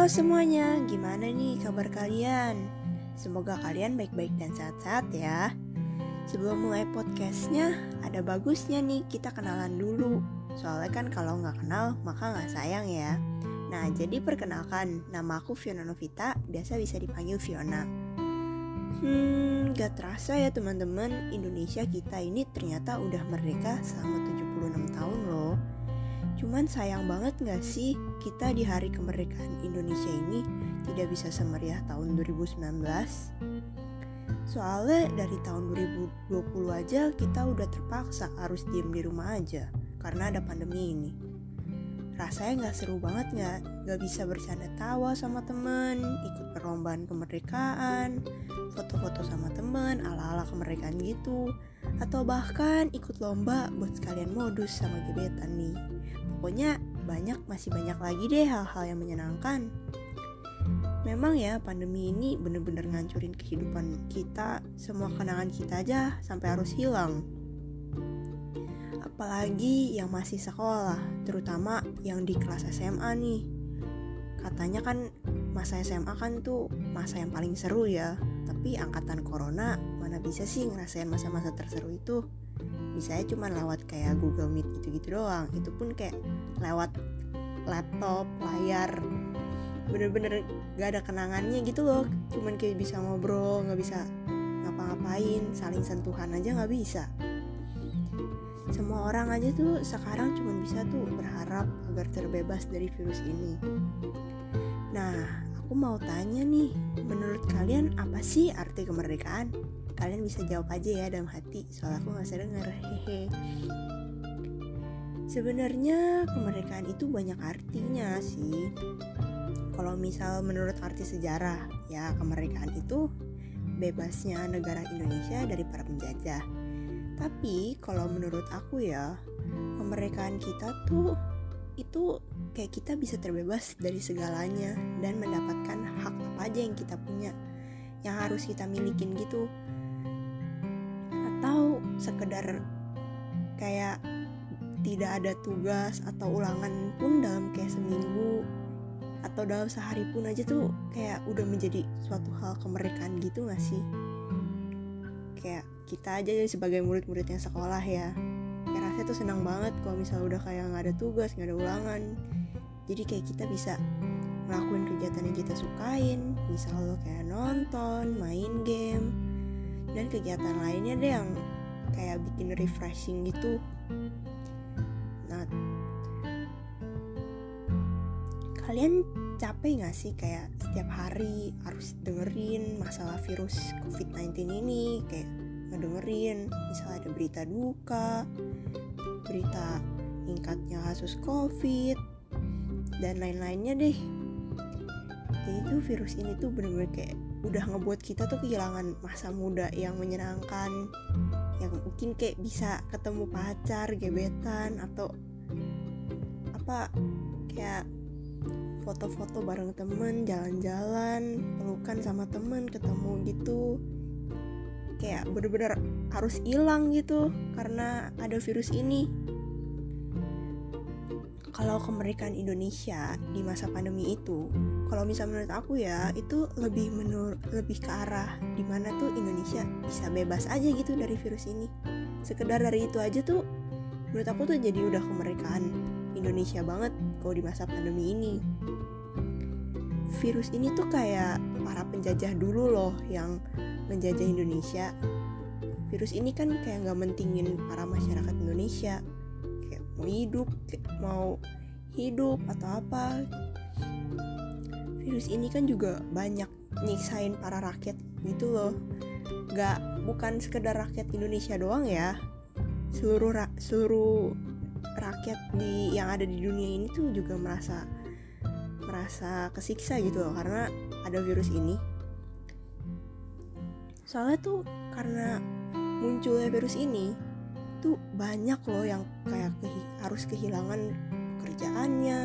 Halo semuanya, gimana nih kabar kalian? Semoga kalian baik-baik dan sehat-sehat ya. Sebelum mulai podcastnya, ada bagusnya nih kita kenalan dulu. Soalnya kan kalau nggak kenal, maka nggak sayang ya. Nah, jadi perkenalkan, nama aku Fiona Novita, biasa bisa dipanggil Fiona. Hmm, gak terasa ya teman-teman, Indonesia kita ini ternyata udah merdeka selama 76 tahun loh. Cuman sayang banget gak sih kita di hari kemerdekaan Indonesia ini tidak bisa semeriah tahun 2019? Soalnya dari tahun 2020 aja kita udah terpaksa harus diem di rumah aja karena ada pandemi ini. Rasanya gak seru banget gak? Gak bisa bercanda tawa sama temen, ikut perlombaan kemerdekaan, foto-foto sama temen ala-ala kemerdekaan gitu, atau bahkan ikut lomba buat sekalian modus sama gebetan nih. Pokoknya banyak masih banyak lagi deh hal-hal yang menyenangkan. Memang ya pandemi ini bener-bener ngancurin kehidupan kita, semua kenangan kita aja sampai harus hilang apalagi yang masih sekolah, terutama yang di kelas SMA nih. Katanya kan masa SMA kan tuh masa yang paling seru ya, tapi angkatan corona mana bisa sih ngerasain masa-masa terseru itu? Bisa cuma lewat kayak Google Meet gitu-gitu doang, itu pun kayak lewat laptop, layar, bener-bener gak ada kenangannya gitu loh, cuman kayak bisa ngobrol, gak bisa ngapa-ngapain, saling sentuhan aja gak bisa semua orang aja tuh sekarang cuma bisa tuh berharap agar terbebas dari virus ini. Nah, aku mau tanya nih, menurut kalian apa sih arti kemerdekaan? Kalian bisa jawab aja ya dalam hati, soal aku nggak denger, hehe. Sebenarnya kemerdekaan itu banyak artinya sih. Kalau misal menurut arti sejarah, ya kemerdekaan itu bebasnya negara Indonesia dari para penjajah tapi kalau menurut aku ya, kemerdekaan kita tuh itu kayak kita bisa terbebas dari segalanya dan mendapatkan hak apa aja yang kita punya yang harus kita milikin gitu. Atau sekedar kayak tidak ada tugas atau ulangan pun dalam kayak seminggu atau dalam sehari pun aja tuh kayak udah menjadi suatu hal kemerdekaan gitu gak sih? Kayak kita aja sebagai murid-murid yang sekolah ya. Kayak rasanya tuh senang banget kalau misalnya udah kayak nggak ada tugas nggak ada ulangan. Jadi kayak kita bisa ngelakuin kegiatan yang kita sukain misal kayak nonton main game dan kegiatan lainnya deh yang kayak bikin refreshing gitu. Nah kalian capek gak sih kayak setiap hari harus dengerin masalah virus COVID-19 ini? Kayak ngedengerin misalnya ada berita duka, berita meningkatnya kasus COVID dan lain-lainnya deh. Jadi tuh virus ini tuh bener-bener kayak udah ngebuat kita tuh kehilangan masa muda yang menyenangkan yang mungkin kayak bisa ketemu pacar, gebetan atau apa kayak foto-foto bareng temen jalan-jalan pelukan sama temen ketemu gitu kayak bener-bener harus hilang gitu karena ada virus ini. Kalau kemerdekaan Indonesia di masa pandemi itu kalau misal menurut aku ya itu lebih menur lebih ke arah di mana tuh Indonesia bisa bebas aja gitu dari virus ini. Sekedar dari itu aja tuh menurut aku tuh jadi udah kemerdekaan Indonesia banget kalau di masa pandemi ini virus ini tuh kayak para penjajah dulu loh yang menjajah Indonesia. Virus ini kan kayak nggak mentingin para masyarakat Indonesia. Kayak mau hidup kayak mau hidup atau apa. Virus ini kan juga banyak nyiksain para rakyat gitu loh. Nggak bukan sekedar rakyat Indonesia doang ya. Seluruh ra seluruh rakyat di yang ada di dunia ini tuh juga merasa merasa kesiksa gitu loh karena ada virus ini. Soalnya tuh karena munculnya virus ini tuh banyak loh yang kayak kehi harus kehilangan kerjaannya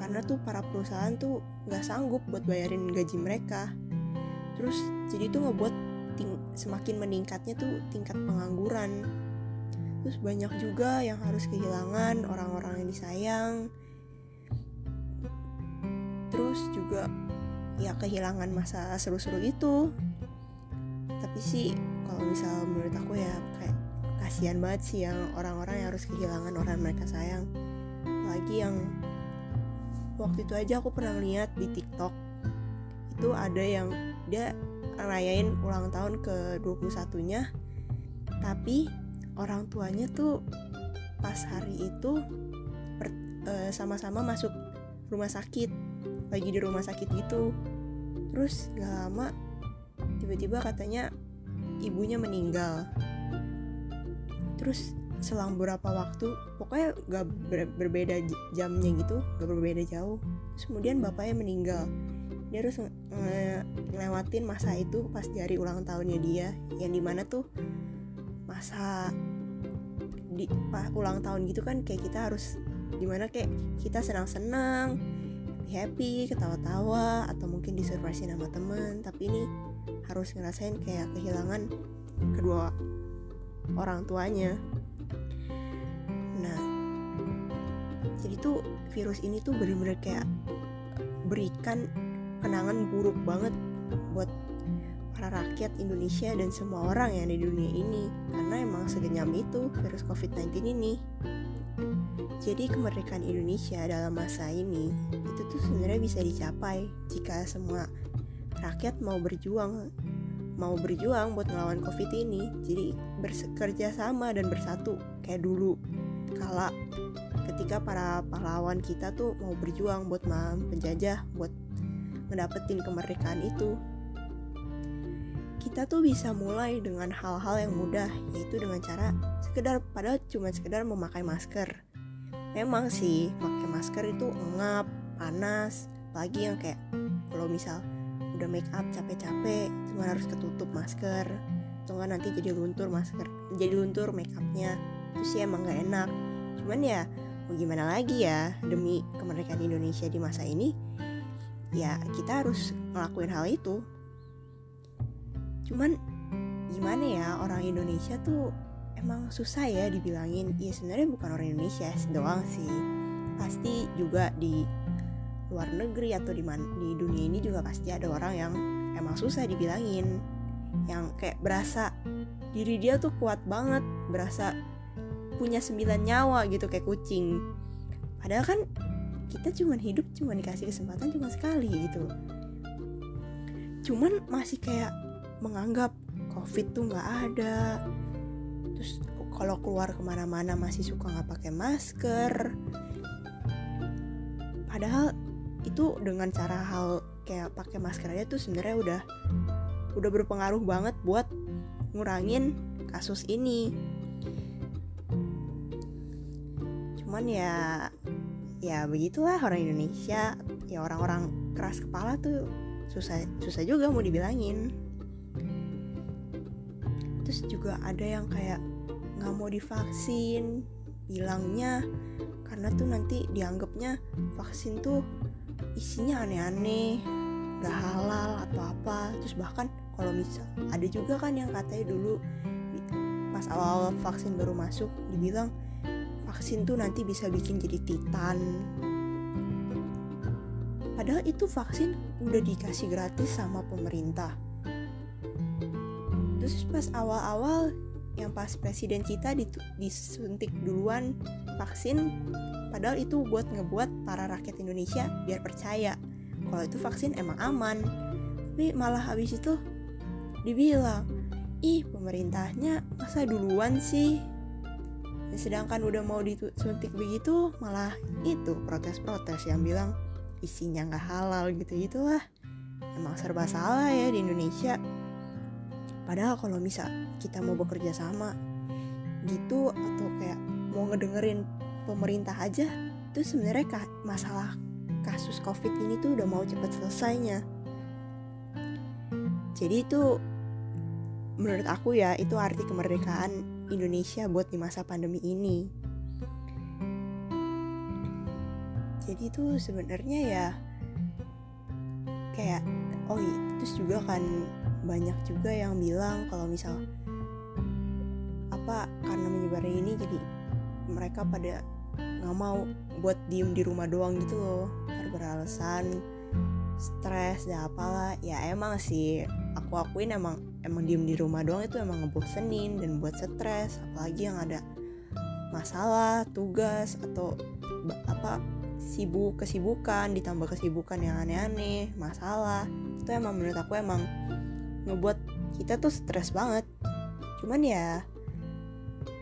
karena tuh para perusahaan tuh nggak sanggup buat bayarin gaji mereka. Terus jadi tuh ngebuat semakin meningkatnya tuh tingkat pengangguran. Terus banyak juga yang harus kehilangan orang-orang yang disayang terus juga ya kehilangan masa seru-seru itu. Tapi sih kalau misal menurut aku ya kayak kasihan banget sih yang orang-orang yang harus kehilangan orang mereka sayang. Lagi yang waktu itu aja aku pernah lihat di TikTok itu ada yang dia rayain ulang tahun ke 21 nya tapi orang tuanya tuh pas hari itu eh, sama-sama masuk rumah sakit lagi di rumah sakit gitu. Terus gak lama tiba-tiba katanya ibunya meninggal. Terus selang beberapa waktu pokoknya gak ber berbeda jamnya gitu gak berbeda jauh. Terus kemudian bapaknya meninggal. Dia harus nge ngelewatin masa itu pas dari ulang tahunnya dia yang di mana tuh masa di pas ulang tahun gitu kan kayak kita harus di mana kayak kita senang-senang happy ketawa-tawa atau mungkin disurprisein sama temen. Tapi ini harus ngerasain kayak kehilangan kedua orang tuanya. Nah jadi tuh virus ini tuh bener-bener kayak berikan kenangan buruk banget buat para rakyat Indonesia dan semua orang yang ada di dunia ini. Karena emang segenyam itu virus COVID-19 ini jadi kemerdekaan Indonesia dalam masa ini itu tuh sebenarnya bisa dicapai jika semua rakyat mau berjuang mau berjuang buat ngelawan covid ini. Jadi bekerja sama dan bersatu kayak dulu. Kala ketika para pahlawan kita tuh mau berjuang buat melawan penjajah buat ngedapetin kemerdekaan itu kita tuh bisa mulai dengan hal-hal yang mudah yaitu dengan cara sekedar padahal cuma sekedar memakai masker memang sih pakai masker itu engap panas lagi yang kayak kalau misal udah make up capek-capek cuma harus ketutup masker. Atau nanti jadi luntur masker jadi luntur make upnya. Itu sih emang nggak enak. Cuman ya mau gimana lagi ya demi kemerdekaan Indonesia di masa ini ya kita harus ngelakuin hal itu. Cuman gimana ya orang Indonesia tuh emang susah ya dibilangin. Ya sebenarnya bukan orang Indonesia doang sih. Pasti juga di luar negeri atau di man di dunia ini juga pasti ada orang yang emang susah dibilangin. Yang kayak berasa diri dia tuh kuat banget berasa punya sembilan nyawa gitu kayak kucing. Padahal kan kita cuma hidup cuma dikasih kesempatan cuma sekali gitu. Cuman masih kayak menganggap covid tuh nggak ada terus kalau keluar ke mana-mana masih suka nggak pakai masker. Padahal itu dengan cara hal kayak pakai masker aja tuh sebenarnya udah udah berpengaruh banget buat ngurangin kasus ini. Cuman ya ya begitulah orang Indonesia. Ya orang-orang keras kepala tuh susah susah juga mau dibilangin terus juga ada yang kayak nggak mau divaksin bilangnya karena tuh nanti dianggapnya vaksin tuh isinya aneh-aneh gak halal atau apa. Terus bahkan kalau misal ada juga kan yang katanya dulu pas awal-awal vaksin baru masuk dibilang vaksin tuh nanti bisa bikin jadi titan. Padahal itu vaksin udah dikasih gratis sama pemerintah terus pas awal-awal yang pas presiden kita disuntik duluan vaksin padahal itu buat ngebuat para rakyat Indonesia biar percaya kalau itu vaksin emang aman. Tapi malah habis itu dibilang ih pemerintahnya masa duluan sih? Sedangkan udah mau disuntik begitu malah itu protes-protes yang bilang isinya nggak halal gitu gitulah emang serba salah ya di Indonesia padahal kalau misal kita mau bekerja sama gitu atau kayak mau ngedengerin pemerintah aja itu sebenarnya masalah kasus covid ini tuh udah mau cepet selesainya. Jadi itu menurut aku ya itu arti kemerdekaan Indonesia buat di masa pandemi ini. Jadi itu sebenarnya ya kayak oh iya terus juga kan banyak juga yang bilang kalau misal apa karena menyebarnya ini jadi mereka pada nggak mau buat diem di rumah doang gitu loh. Karena beralasan stres dan apalah. Ya emang sih aku akuin emang emang diem di rumah doang itu emang ngebosenin dan buat stres. Apalagi yang ada masalah tugas atau apa sibuk kesibukan ditambah kesibukan yang aneh-aneh masalah. Itu emang menurut aku emang ngebuat kita tuh stres banget. Cuman ya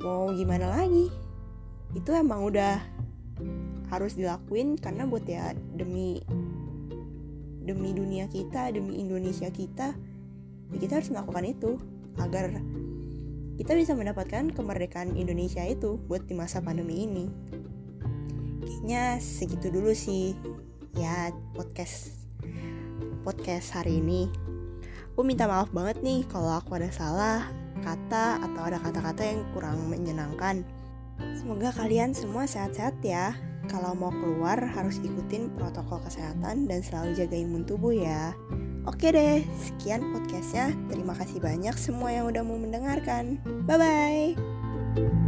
mau gimana lagi? Itu emang udah harus dilakuin karena buat ya demi demi dunia kita demi Indonesia kita ya kita harus melakukan itu agar kita bisa mendapatkan kemerdekaan Indonesia itu buat di masa pandemi ini. Kayaknya segitu dulu sih ya podcast podcast hari ini aku minta maaf banget nih kalau aku ada salah kata atau ada kata-kata yang kurang menyenangkan semoga kalian semua sehat-sehat ya kalau mau keluar harus ikutin protokol kesehatan dan selalu jaga imun tubuh ya. Oke deh, sekian podcastnya. Terima kasih banyak semua yang udah mau mendengarkan. Bye-bye.